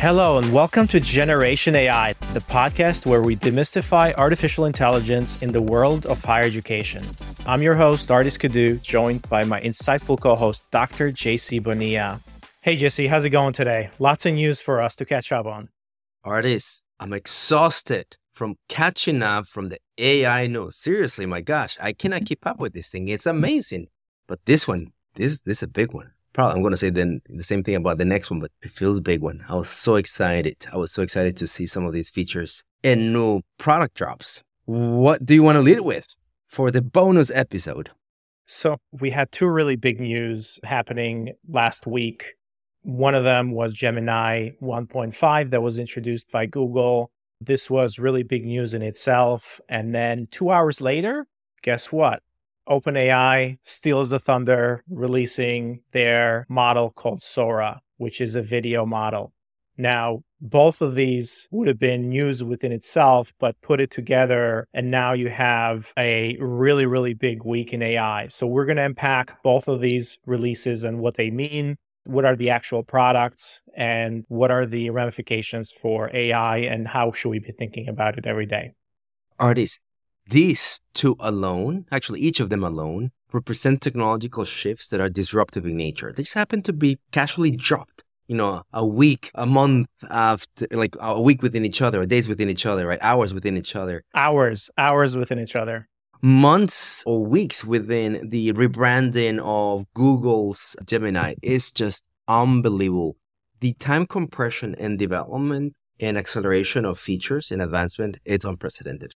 Hello, and welcome to Generation AI, the podcast where we demystify artificial intelligence in the world of higher education. I'm your host, Ardis Kadiu, joined by my insightful co host, Dr. JC Bonilla. Hey, Jesse, how's it going today? Lots of news for us to catch up on. Ardis, I'm exhausted from catching up from the AI news. Seriously, my gosh, I cannot keep up with this thing. It's amazing. But this one, this, this is a big one probably I'm going to say then the same thing about the next one, but it feels big one. I was so excited. I was so excited to see some of these features and new product drops. What do you want to lead with for the bonus episode? So we had two really big news happening last week. One of them was Gemini 1.5 that was introduced by Google. This was really big news in itself. And then two hours later, guess what? OpenAI steals the thunder, releasing their model called Sora, which is a video model. Now, both of these would have been news within itself, but put it together, and now you have a really, really big week in AI. So, we're going to unpack both of these releases and what they mean. What are the actual products and what are the ramifications for AI and how should we be thinking about it every day? Ardis, these two alone, actually each of them alone, represent technological shifts that are disruptive in nature. They just happen to be casually dropped, you know, a week, a month after, like a week within each other, days within each other, right? Hours within each other. Hours, hours within each other. Months or weeks within the rebranding of Google's Gemini is just unbelievable. The time compression and development and acceleration of features and advancement, it's unprecedented.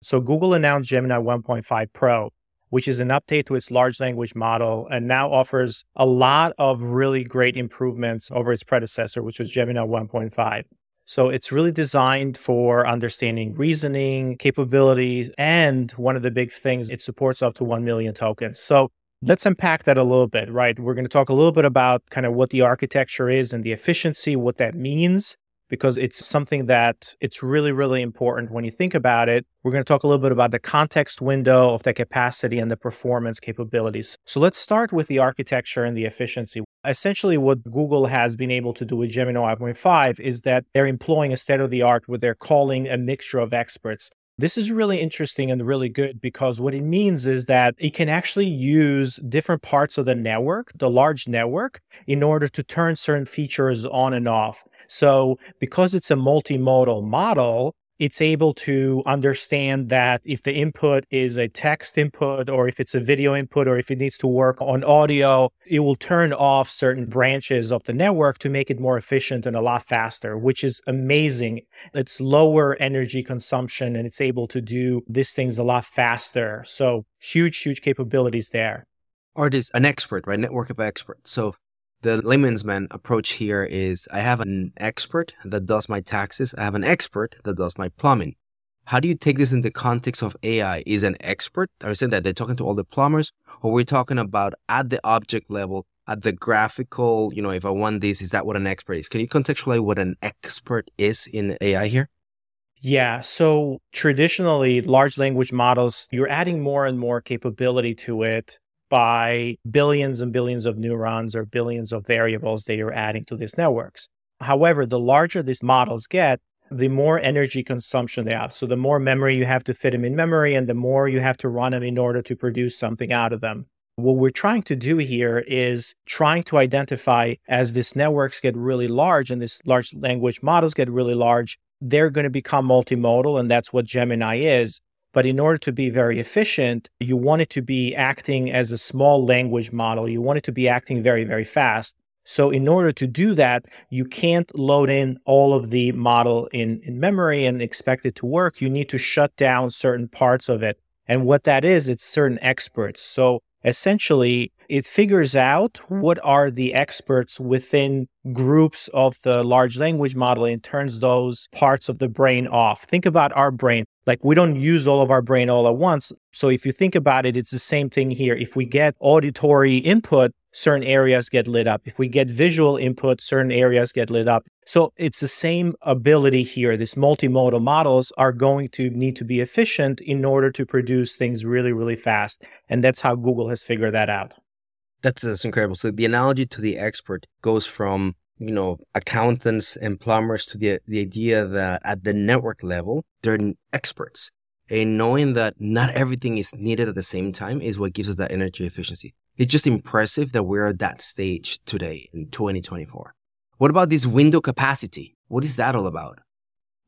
So Google announced Gemini 1.5 Pro, which is an update to its large language model and now offers a lot of really great improvements over its predecessor, which was Gemini 1.5. So it's really designed for understanding reasoning capabilities. And one of the big things, it supports up to 1 million tokens. So let's unpack that a little bit, right? We're going to talk a little bit about kind of what the architecture is and the efficiency, what that means because it's something that it's really, really important when you think about it. We're going to talk a little bit about the context window of the capacity and the performance capabilities. So let's start with the architecture and the efficiency. Essentially, what Google has been able to do with Gemini 1.5 is that they're employing a state of the art where they're calling a mixture of experts. This is really interesting and really good because what it means is that it can actually use different parts of the network, the large network, in order to turn certain features on and off. So because it's a multimodal model, it's able to understand that if the input is a text input or if it's a video input or if it needs to work on audio, it will turn off certain branches of the network to make it more efficient and a lot faster, which is amazing. It's lower energy consumption and it's able to do these things a lot faster. So huge, huge capabilities there. Ardis an expert, right? Network of experts. So the layman's man approach here is I have an expert that does my taxes, I have an expert that does my plumbing. How do you take this in the context of AI? Is an expert, are you saying that they're talking to all the plumbers, or we're talking about at the object level, at the graphical, you know, if I want this, is that what an expert is? Can you contextualize what an expert is in AI here? Yeah. So traditionally, large language models, you're adding more and more capability to it by billions and billions of neurons or billions of variables that you're adding to these networks. However, the larger these models get, the more energy consumption they have. So the more memory you have to fit them in memory and the more you have to run them in order to produce something out of them. What we're trying to do here is trying to identify as these networks get really large and these large language models get really large, they're going to become multimodal. And that's what Gemini is. But in order to be very efficient, you want it to be acting as a small language model. You want it to be acting very, very fast. So in order to do that, you can't load in all of the model in, in memory and expect it to work. You need to shut down certain parts of it. And what that is, it's certain experts. So essentially, it figures out what are the experts within groups of the large language model and turns those parts of the brain off. Think about our brain. Like we don't use all of our brain all at once. So if you think about it, it's the same thing here. If we get auditory input, certain areas get lit up. If we get visual input, certain areas get lit up. So it's the same ability here. These multimodal models are going to need to be efficient in order to produce things really, really fast. And that's how Google has figured that out. That's, that's incredible. So the analogy to the expert goes from you know, accountants and plumbers to the, the idea that at the network level, they're experts. And knowing that not everything is needed at the same time is what gives us that energy efficiency. It's just impressive that we're at that stage today in 2024. What about this window capacity? What is that all about?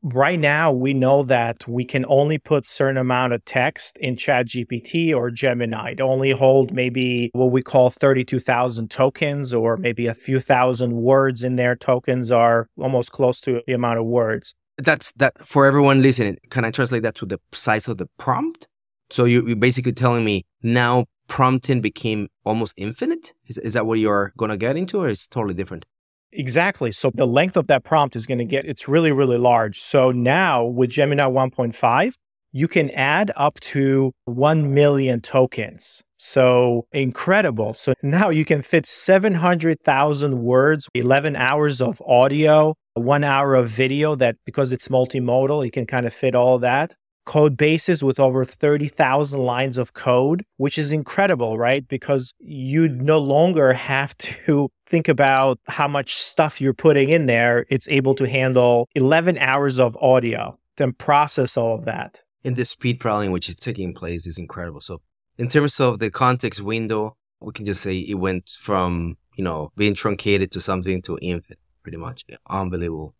right now we know that we can only put certain amount of text in ChatGPT or gemini to only hold maybe what we call 32000 tokens or maybe a few thousand words in there tokens are almost close to the amount of words that's that for everyone listening can i translate that to the size of the prompt so you, you're basically telling me now prompting became almost infinite is, is that what you're going to get into or is totally different Exactly. So the length of that prompt is going to get, it's really, really large. So now with Gemini 1.5, you can add up to 1 million tokens. So incredible. So now you can fit 700,000 words, 11 hours of audio, one hour of video that because it's multimodal, you can kind of fit all of that code bases with over 30,000 lines of code, which is incredible, right? Because you no longer have to think about how much stuff you're putting in there. It's able to handle 11 hours of audio, then process all of that. And the speed paralleling which is taking place is incredible. So, in terms of the context window, we can just say it went from, you know, being truncated to something to infinite, pretty much. Unbelievable.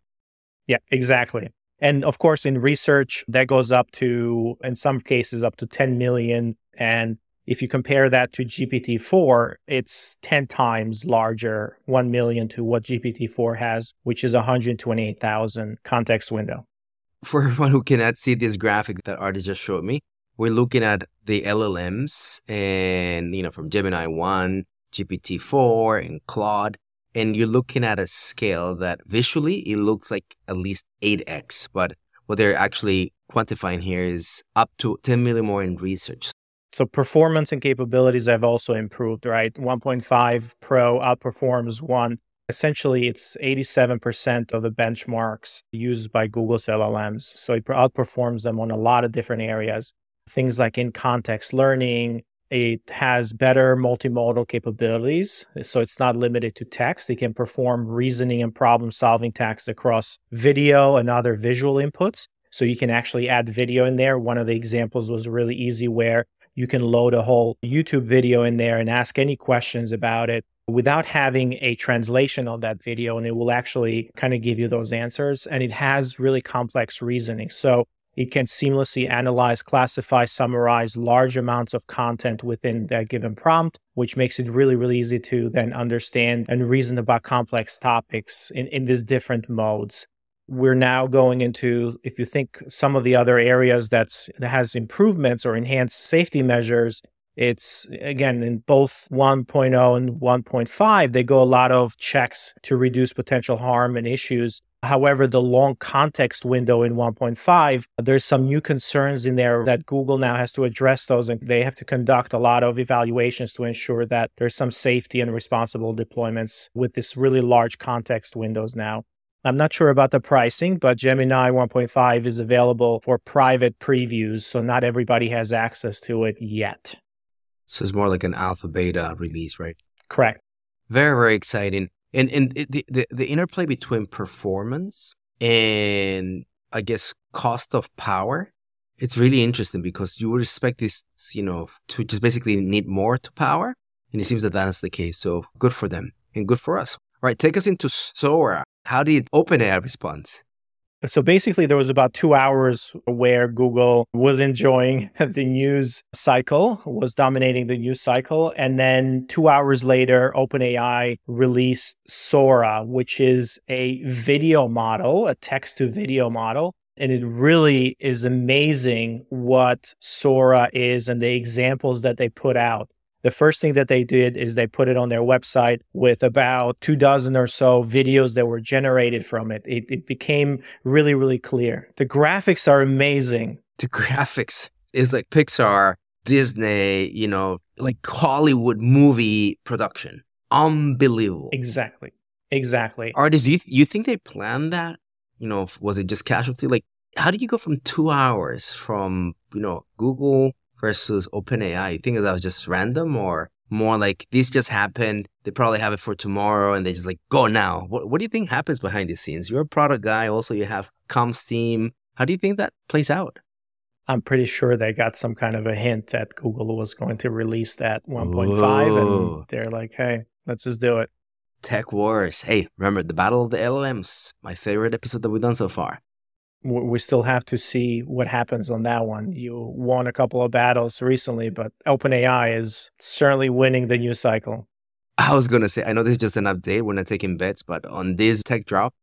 Yeah, exactly. And of course, in research, that goes up to, in some cases, up to 10 million. And if you compare that to GPT-4, it's 10 times larger, 1 million to what GPT-4 has, which is 128,000 context window. For everyone who cannot see this graphic that Artie just showed me, we're looking at the LLMs and, you know, from Gemini 1, GPT-4 and Claude and you're looking at a scale that visually it looks like at least 8x, but what they're actually quantifying here is up to 10 million more in research. So performance and capabilities have also improved, right? 1.5 Pro outperforms 1. Essentially, it's 87% of the benchmarks used by Google's LLMs. So it outperforms them on a lot of different areas. Things like in context learning, it has better multimodal capabilities. So it's not limited to text. It can perform reasoning and problem solving tasks across video and other visual inputs. So you can actually add video in there. One of the examples was really easy where you can load a whole YouTube video in there and ask any questions about it without having a translation of that video. And it will actually kind of give you those answers. And it has really complex reasoning. So it can seamlessly analyze, classify, summarize large amounts of content within that given prompt, which makes it really, really easy to then understand and reason about complex topics in, in these different modes. We're now going into, if you think some of the other areas that's, that has improvements or enhanced safety measures, it's again in both 1.0 and 1.5, they go a lot of checks to reduce potential harm and issues However, the long context window in 1.5, there's some new concerns in there that Google now has to address those and they have to conduct a lot of evaluations to ensure that there's some safety and responsible deployments with this really large context windows now. I'm not sure about the pricing, but Gemini 1.5 is available for private previews, so not everybody has access to it yet. So it's more like an alpha beta release, right? Correct. Very, very exciting and and the, the the interplay between performance and I guess cost of power, it's really interesting because you would expect this, you know, to just basically need more to power, and it seems that that's the case. So good for them and good for us. All right, take us into Sora. How did OpenAI respond? So basically, there was about two hours where Google was enjoying the news cycle, was dominating the news cycle. And then two hours later, OpenAI released Sora, which is a video model, a text to video model. And it really is amazing what Sora is and the examples that they put out. The first thing that they did is they put it on their website with about two dozen or so videos that were generated from it. It, it became really, really clear. The graphics are amazing. The graphics is like Pixar, Disney, you know, like Hollywood movie production. Unbelievable. Exactly. Exactly. Ardis, do you, th- you think they planned that? You know, was it just casualty? Like, how did you go from two hours from, you know, Google versus OpenAI? You think that was just random or more like this just happened. They probably have it for tomorrow and they just like go now. What, what do you think happens behind the scenes? You're a product guy. Also, you have comms team. How do you think that plays out? I'm pretty sure they got some kind of a hint that Google was going to release that 1.5 and they're like, hey, let's just do it. Tech Wars. Hey, remember the Battle of the LLMs, my favorite episode that we've done so far. We still have to see what happens on that one. You won a couple of battles recently, but OpenAI is certainly winning the news cycle. I was going to say, I know this is just an update. We're not taking bets, but on this tech drop,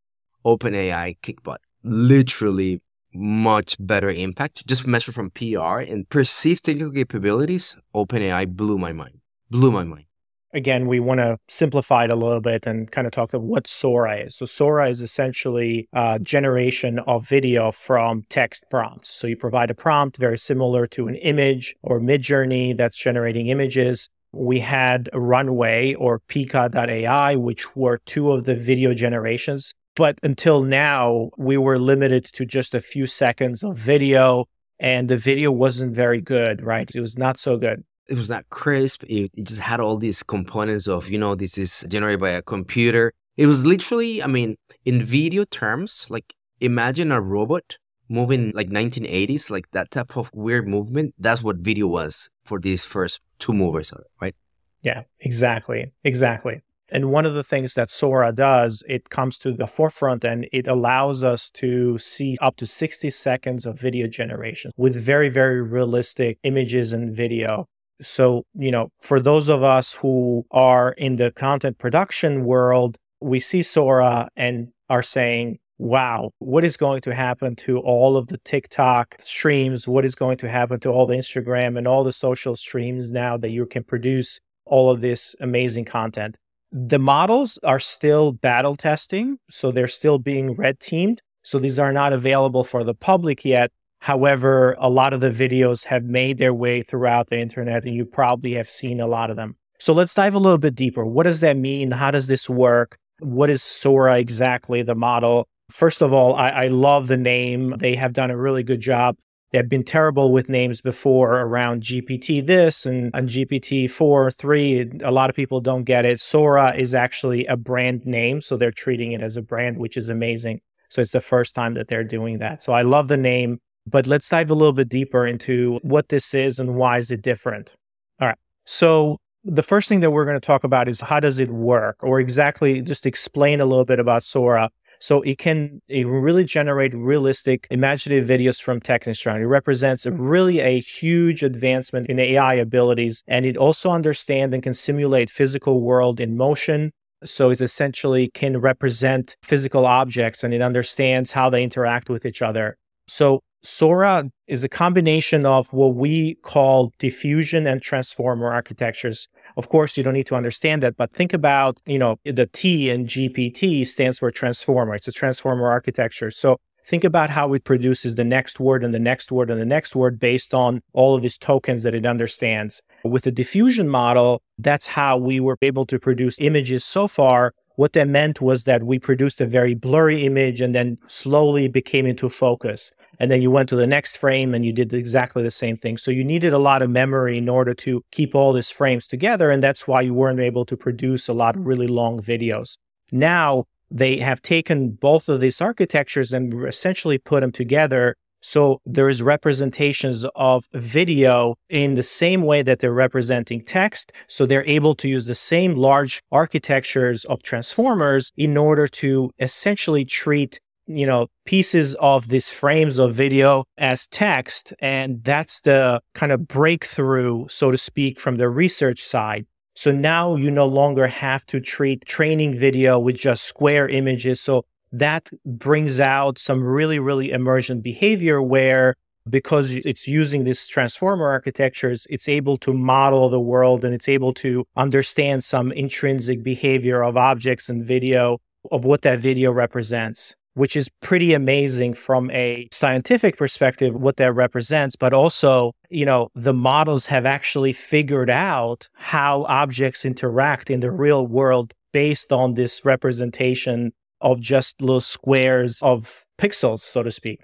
OpenAI kick butt. Literally much better impact. Just measured from PR and perceived technical capabilities, OpenAI blew my mind. Blew my mind. Again, we want to simplify it a little bit and kind of talk about what Sora is. So, Sora is essentially a generation of video from text prompts. So, you provide a prompt very similar to an image or Midjourney that's generating images. We had Runway or Pika.ai, which were two of the video generations but until now, we were limited to just a few seconds of video, and the video wasn't very good, right? It was not so good. It was not crisp. It, it just had all these components of, you know, this is generated by a computer. It was literally, I mean, in video terms, like imagine a robot moving like 1980s, like that type of weird movement. That's what video was for these first two movies, right? Yeah, exactly. Exactly. And one of the things that Sora does, it comes to the forefront and it allows us to see up to 60 seconds of video generation with very, very realistic images and video. So, you know, for those of us who are in the content production world, we see Sora and are saying, wow, what is going to happen to all of the TikTok streams? What is going to happen to all the Instagram and all the social streams now that you can produce all of this amazing content? The models are still battle testing, so they're still being red teamed. So these are not available for the public yet. However, a lot of the videos have made their way throughout the internet, and you probably have seen a lot of them. So let's dive a little bit deeper. What does that mean? How does this work? What is Sora exactly, the model? First of all, I, I love the name. They have done a really good job They've been terrible with names before around GPT this and, and GPT 4, 3. A lot of people don't get it. Sora is actually a brand name. So they're treating it as a brand, which is amazing. So it's the first time that they're doing that. So I love the name. But let's dive a little bit deeper into what this is and why is it different. All right. So the first thing that we're going to talk about is how does it work or exactly just explain a little bit about Sora so it can it really generate realistic, imaginative videos from TechNStrong. It represents really a huge advancement in AI abilities, and it also understands and can simulate physical world in motion. So it essentially can represent physical objects, and it understands how they interact with each other. So Sora is a combination of what we call diffusion and transformer architectures. Of course, you don't need to understand that, but think about, you know, the T in GPT stands for transformer. It's a transformer architecture. So think about how it produces the next word and the next word and the next word based on all of these tokens that it understands. With the diffusion model, that's how we were able to produce images so far what that meant was that we produced a very blurry image and then slowly became into focus. And then you went to the next frame and you did exactly the same thing. So you needed a lot of memory in order to keep all these frames together. And that's why you weren't able to produce a lot of really long videos. Now they have taken both of these architectures and essentially put them together so there is representations of video in the same way that they're representing text. So they're able to use the same large architectures of transformers in order to essentially treat you know pieces of these frames of video as text and that's the kind of breakthrough so to speak from the research side. So now you no longer have to treat training video with just square images. So that brings out some really, really emergent behavior where because it's using these transformer architectures, it's able to model the world and it's able to understand some intrinsic behavior of objects and video of what that video represents, which is pretty amazing from a scientific perspective, what that represents. But also, you know, the models have actually figured out how objects interact in the real world based on this representation of just little squares of pixels, so to speak.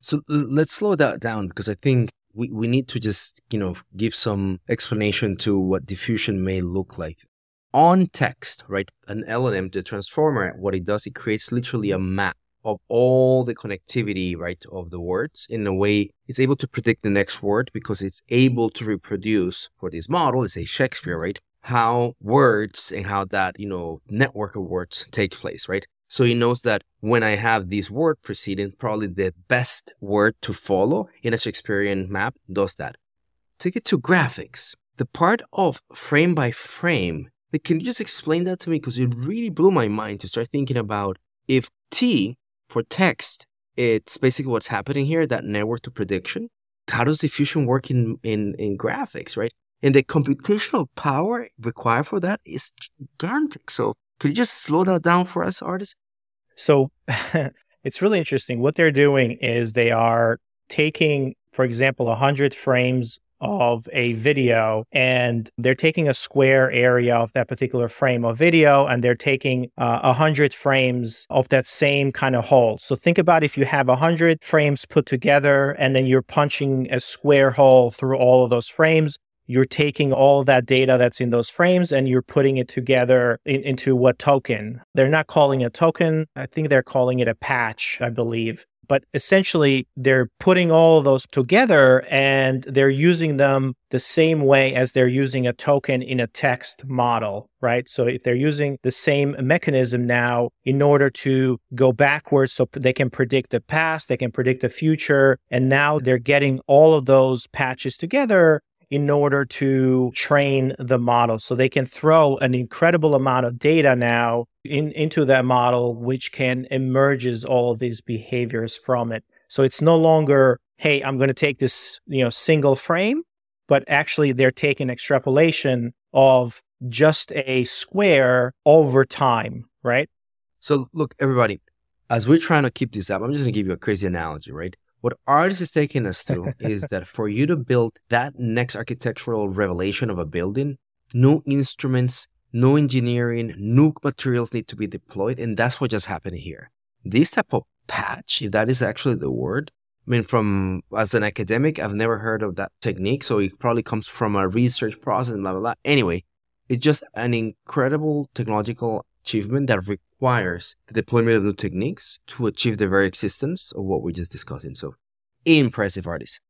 So let's slow that down because I think we, we need to just, you know, give some explanation to what diffusion may look like. On text, right? An LLM, the transformer, what it does, it creates literally a map of all the connectivity, right, of the words in a way it's able to predict the next word because it's able to reproduce for this model, let's say Shakespeare, right, how words and how that, you know, network of words take place, right? So he knows that when I have this word preceding, probably the best word to follow in a Shakespearean map does that. Take it to graphics. The part of frame by frame, like, can you just explain that to me? Because it really blew my mind to start thinking about if T for text, it's basically what's happening here, that network to prediction. How does diffusion work in, in, in graphics, right? And the computational power required for that is gigantic. So could you just slow that down for us, Ardis? So it's really interesting. What they're doing is they are taking, for example, 100 frames of a video and they're taking a square area of that particular frame of video and they're taking uh, 100 frames of that same kind of hole. So think about if you have a 100 frames put together and then you're punching a square hole through all of those frames you're taking all that data that's in those frames and you're putting it together in, into what token. They're not calling it a token. I think they're calling it a patch, I believe. But essentially, they're putting all of those together and they're using them the same way as they're using a token in a text model, right? So if they're using the same mechanism now in order to go backwards so they can predict the past, they can predict the future, and now they're getting all of those patches together in order to train the model. So they can throw an incredible amount of data now in, into that model, which can emerges all of these behaviors from it. So it's no longer, hey, I'm going to take this, you know, single frame, but actually they're taking extrapolation of just a square over time, right? So look, everybody, as we're trying to keep this up, I'm just going to give you a crazy analogy, right? What Ardis is taking us through is that for you to build that next architectural revelation of a building, new instruments, new engineering, new materials need to be deployed. And that's what just happened here. This type of patch, if that is actually the word, I mean, from as an academic, I've never heard of that technique. So it probably comes from a research process, blah, blah, blah. Anyway, it's just an incredible technological achievement that requires the deployment of new techniques to achieve the very existence of what we're just discussed. So impressive Ardis.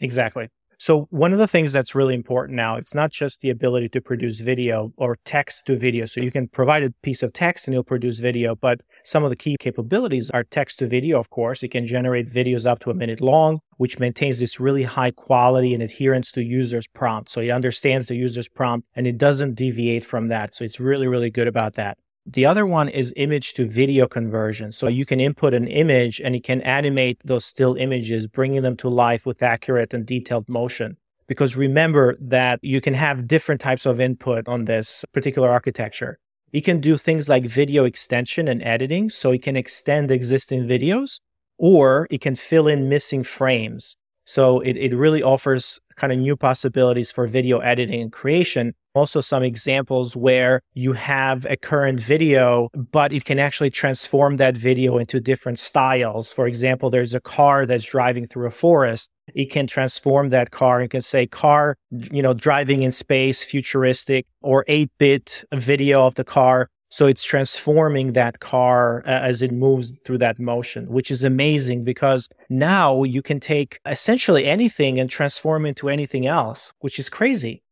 Exactly. So one of the things that's really important now, it's not just the ability to produce video or text to video. So you can provide a piece of text and it'll produce video, but some of the key capabilities are text to video, of course. It can generate videos up to a minute long, which maintains this really high quality and adherence to user's prompt. So it understands the user's prompt and it doesn't deviate from that. So it's really, really good about that. The other one is image to video conversion. So you can input an image and it can animate those still images, bringing them to life with accurate and detailed motion. Because remember that you can have different types of input on this particular architecture. It can do things like video extension and editing. So it can extend existing videos or it can fill in missing frames. So it, it really offers kind of new possibilities for video editing and creation. Also, some examples where you have a current video, but it can actually transform that video into different styles. For example, there's a car that's driving through a forest. It can transform that car and can say car, you know, driving in space, futuristic, or 8 bit video of the car so it's transforming that car uh, as it moves through that motion, which is amazing because now you can take essentially anything and transform into anything else, which is crazy.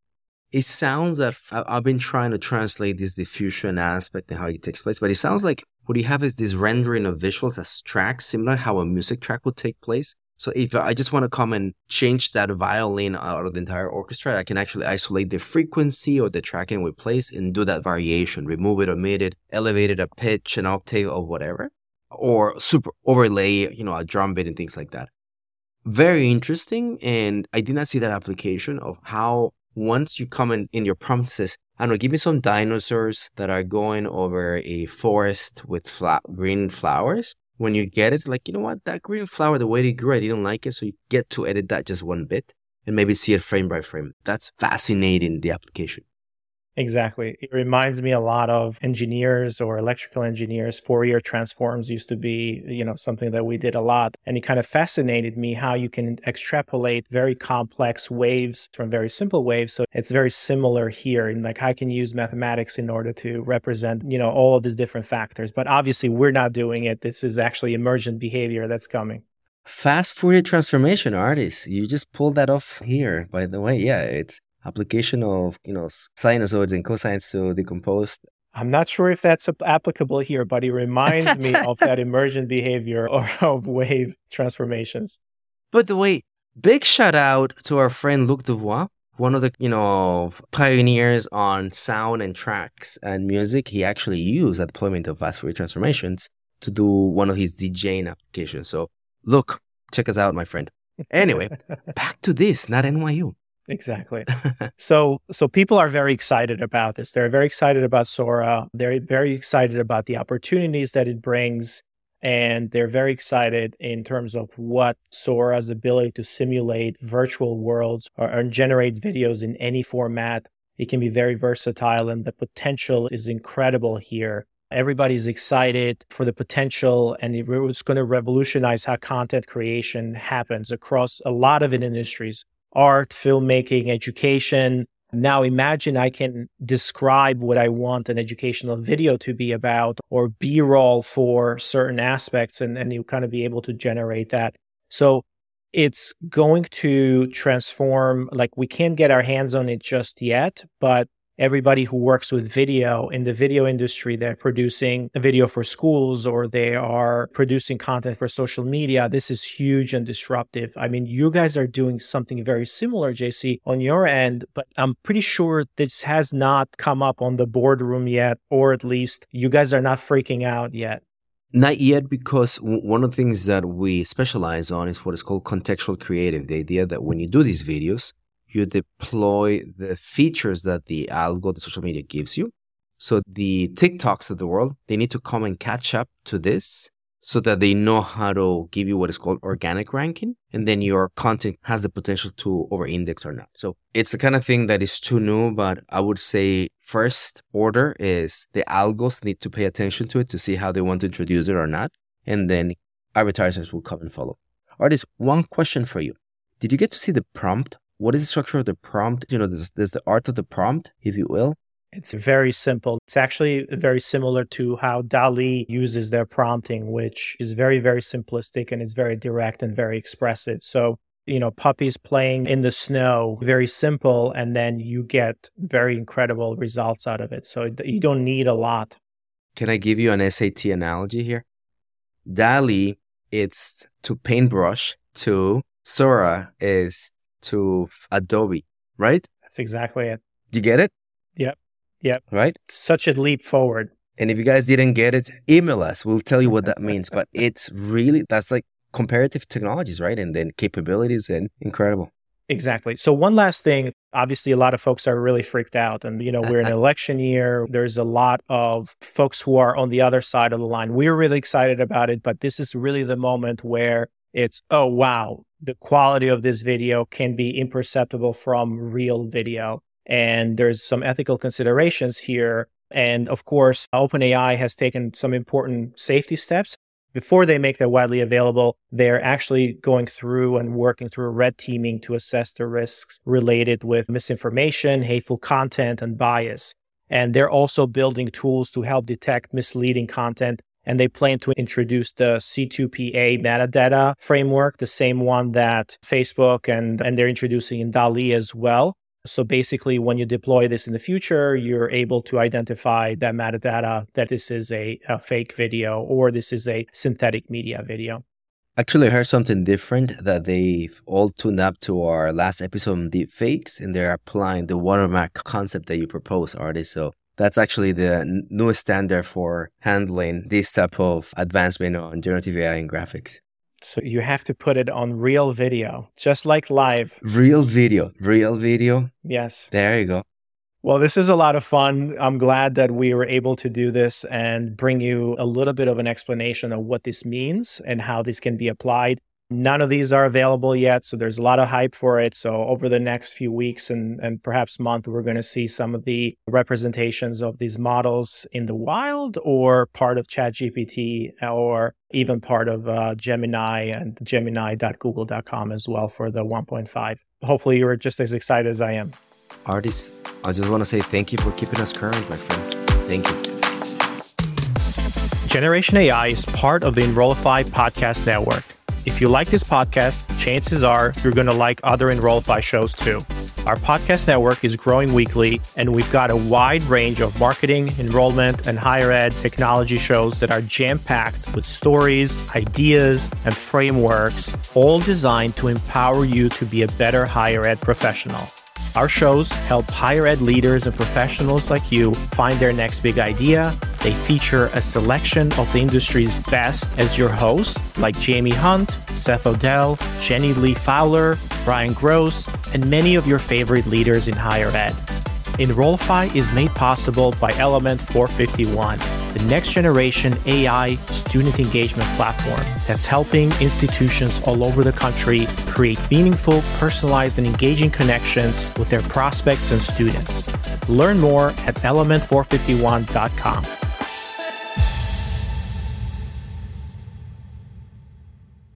It sounds that I've been trying to translate this diffusion aspect and how it takes place, but it sounds like what you have is this rendering of visuals as tracks, similar how a music track would take place. So if I just want to come and change that violin out of the entire orchestra, I can actually isolate the frequency or the tracking we place and do that variation, remove it, omit it, elevate it a pitch, an octave or whatever, or super overlay, you know, a drum beat and things like that. Very interesting. And I did not see that application of how once you come in, in your prompt says, I don't know, give me some dinosaurs that are going over a forest with flat green flowers when you get it, like, you know what, that green flower, the way it grew, I didn't like it. So you get to edit that just one bit and maybe see it frame by frame. That's fascinating, the application. Exactly. It reminds me a lot of engineers or electrical engineers. Fourier transforms used to be, you know, something that we did a lot. And it kind of fascinated me how you can extrapolate very complex waves from very simple waves. So it's very similar here in like I can use mathematics in order to represent, you know, all of these different factors. But obviously we're not doing it. This is actually emergent behavior that's coming. Fast Fourier transformation Ardis. You just pulled that off here, by the way. Yeah, it's application of you know sinusoids and cosines to decompose I'm not sure if that's applicable here, but it reminds me of that emergent behavior or of wave transformations. But the way, big shout out to our friend Luc Duvois, one of the you know pioneers on sound and tracks and music. He actually used the deployment of fast Fourier transformations to do one of his DJing applications. So look, check us out, my friend. Anyway, back to this, not NYU. Exactly. so so people are very excited about this. They're very excited about Sora. They're very excited about the opportunities that it brings. And they're very excited in terms of what Sora's ability to simulate virtual worlds or, or generate videos in any format. It can be very versatile and the potential is incredible here. Everybody's excited for the potential and it's going to revolutionize how content creation happens across a lot of industries art, filmmaking, education. Now imagine I can describe what I want an educational video to be about or B roll for certain aspects and, and you kind of be able to generate that. So it's going to transform, like we can't get our hands on it just yet, but everybody who works with video in the video industry, they're producing a video for schools or they are producing content for social media. This is huge and disruptive. I mean, you guys are doing something very similar, JC, on your end, but I'm pretty sure this has not come up on the boardroom yet, or at least you guys are not freaking out yet. Not yet, because one of the things that we specialize on is what is called contextual creative. The idea that when you do these videos, you deploy the features that the algo, the social media gives you. So the TikToks of the world, they need to come and catch up to this so that they know how to give you what is called organic ranking. And then your content has the potential to over index or not. So it's the kind of thing that is too new, but I would say first order is the algos need to pay attention to it to see how they want to introduce it or not. And then advertisers will come and follow. Ardis, one question for you. Did you get to see the prompt what is the structure of the prompt? You know, there's, there's the art of the prompt, if you will. It's very simple. It's actually very similar to how DALL-E uses their prompting, which is very, very simplistic and it's very direct and very expressive. So, you know, puppies playing in the snow, very simple, and then you get very incredible results out of it. So you don't need a lot. Can I give you an SAT analogy here? DALL-E, it's to paintbrush, to Sora is to Adobe, right? That's exactly it. Do you get it? Yep. Yep. Right? Such a leap forward. And if you guys didn't get it, email us. We'll tell you what that means. But it's really, that's like comparative technologies, right? And then capabilities and incredible. Exactly. So one last thing, obviously a lot of folks are really freaked out and you know, we're in an election year. There's a lot of folks who are on the other side of the line. We're really excited about it, but this is really the moment where it's, oh wow, the quality of this video can be imperceptible from real video. And there's some ethical considerations here. And of course, OpenAI has taken some important safety steps. Before they make that widely available, they're actually going through and working through red teaming to assess the risks related with misinformation, hateful content, and bias. And they're also building tools to help detect misleading content and they plan to introduce the C2PA metadata framework, the same one that Facebook and, and they're introducing in DALL-E as well. So basically, when you deploy this in the future, you're able to identify that metadata that this is a, a fake video or this is a synthetic media video. Actually, I heard something different that they've all tuned up to our last episode on deepfakes and they're applying the watermark concept that you proposed, Ardis. So that's actually the newest standard for handling this type of advancement on generative AI and graphics. So you have to put it on real video, just like live. Real video, real video. Yes. There you go. Well, this is a lot of fun. I'm glad that we were able to do this and bring you a little bit of an explanation of what this means and how this can be applied. None of these are available yet, so there's a lot of hype for it. So over the next few weeks and, and perhaps month, we're going to see some of the representations of these models in the wild or part of ChatGPT or even part of uh, Gemini and gemini.google.com as well for the 1.5. Hopefully you're just as excited as I am. Ardis, I just want to say thank you for keeping us current, my friend. Thank you. Generation AI is part of the Enrollify podcast network. If you like this podcast, chances are you're going to like other Enrollify shows too. Our podcast network is growing weekly, and we've got a wide range of marketing, enrollment, and higher ed technology shows that are jam packed with stories, ideas, and frameworks, all designed to empower you to be a better higher ed professional. Our shows help higher ed leaders and professionals like you find their next big idea. They feature a selection of the industry's best as your hosts, like Jamie Hunt, Seth Odell, Jenny Li Fowler, Brian Gross, and many of your favorite leaders in higher ed. Enrollify is made possible by Element 451, the next generation AI student engagement platform that's helping institutions all over the country create meaningful, personalized, and engaging connections with their prospects and students. Learn more at element451.com.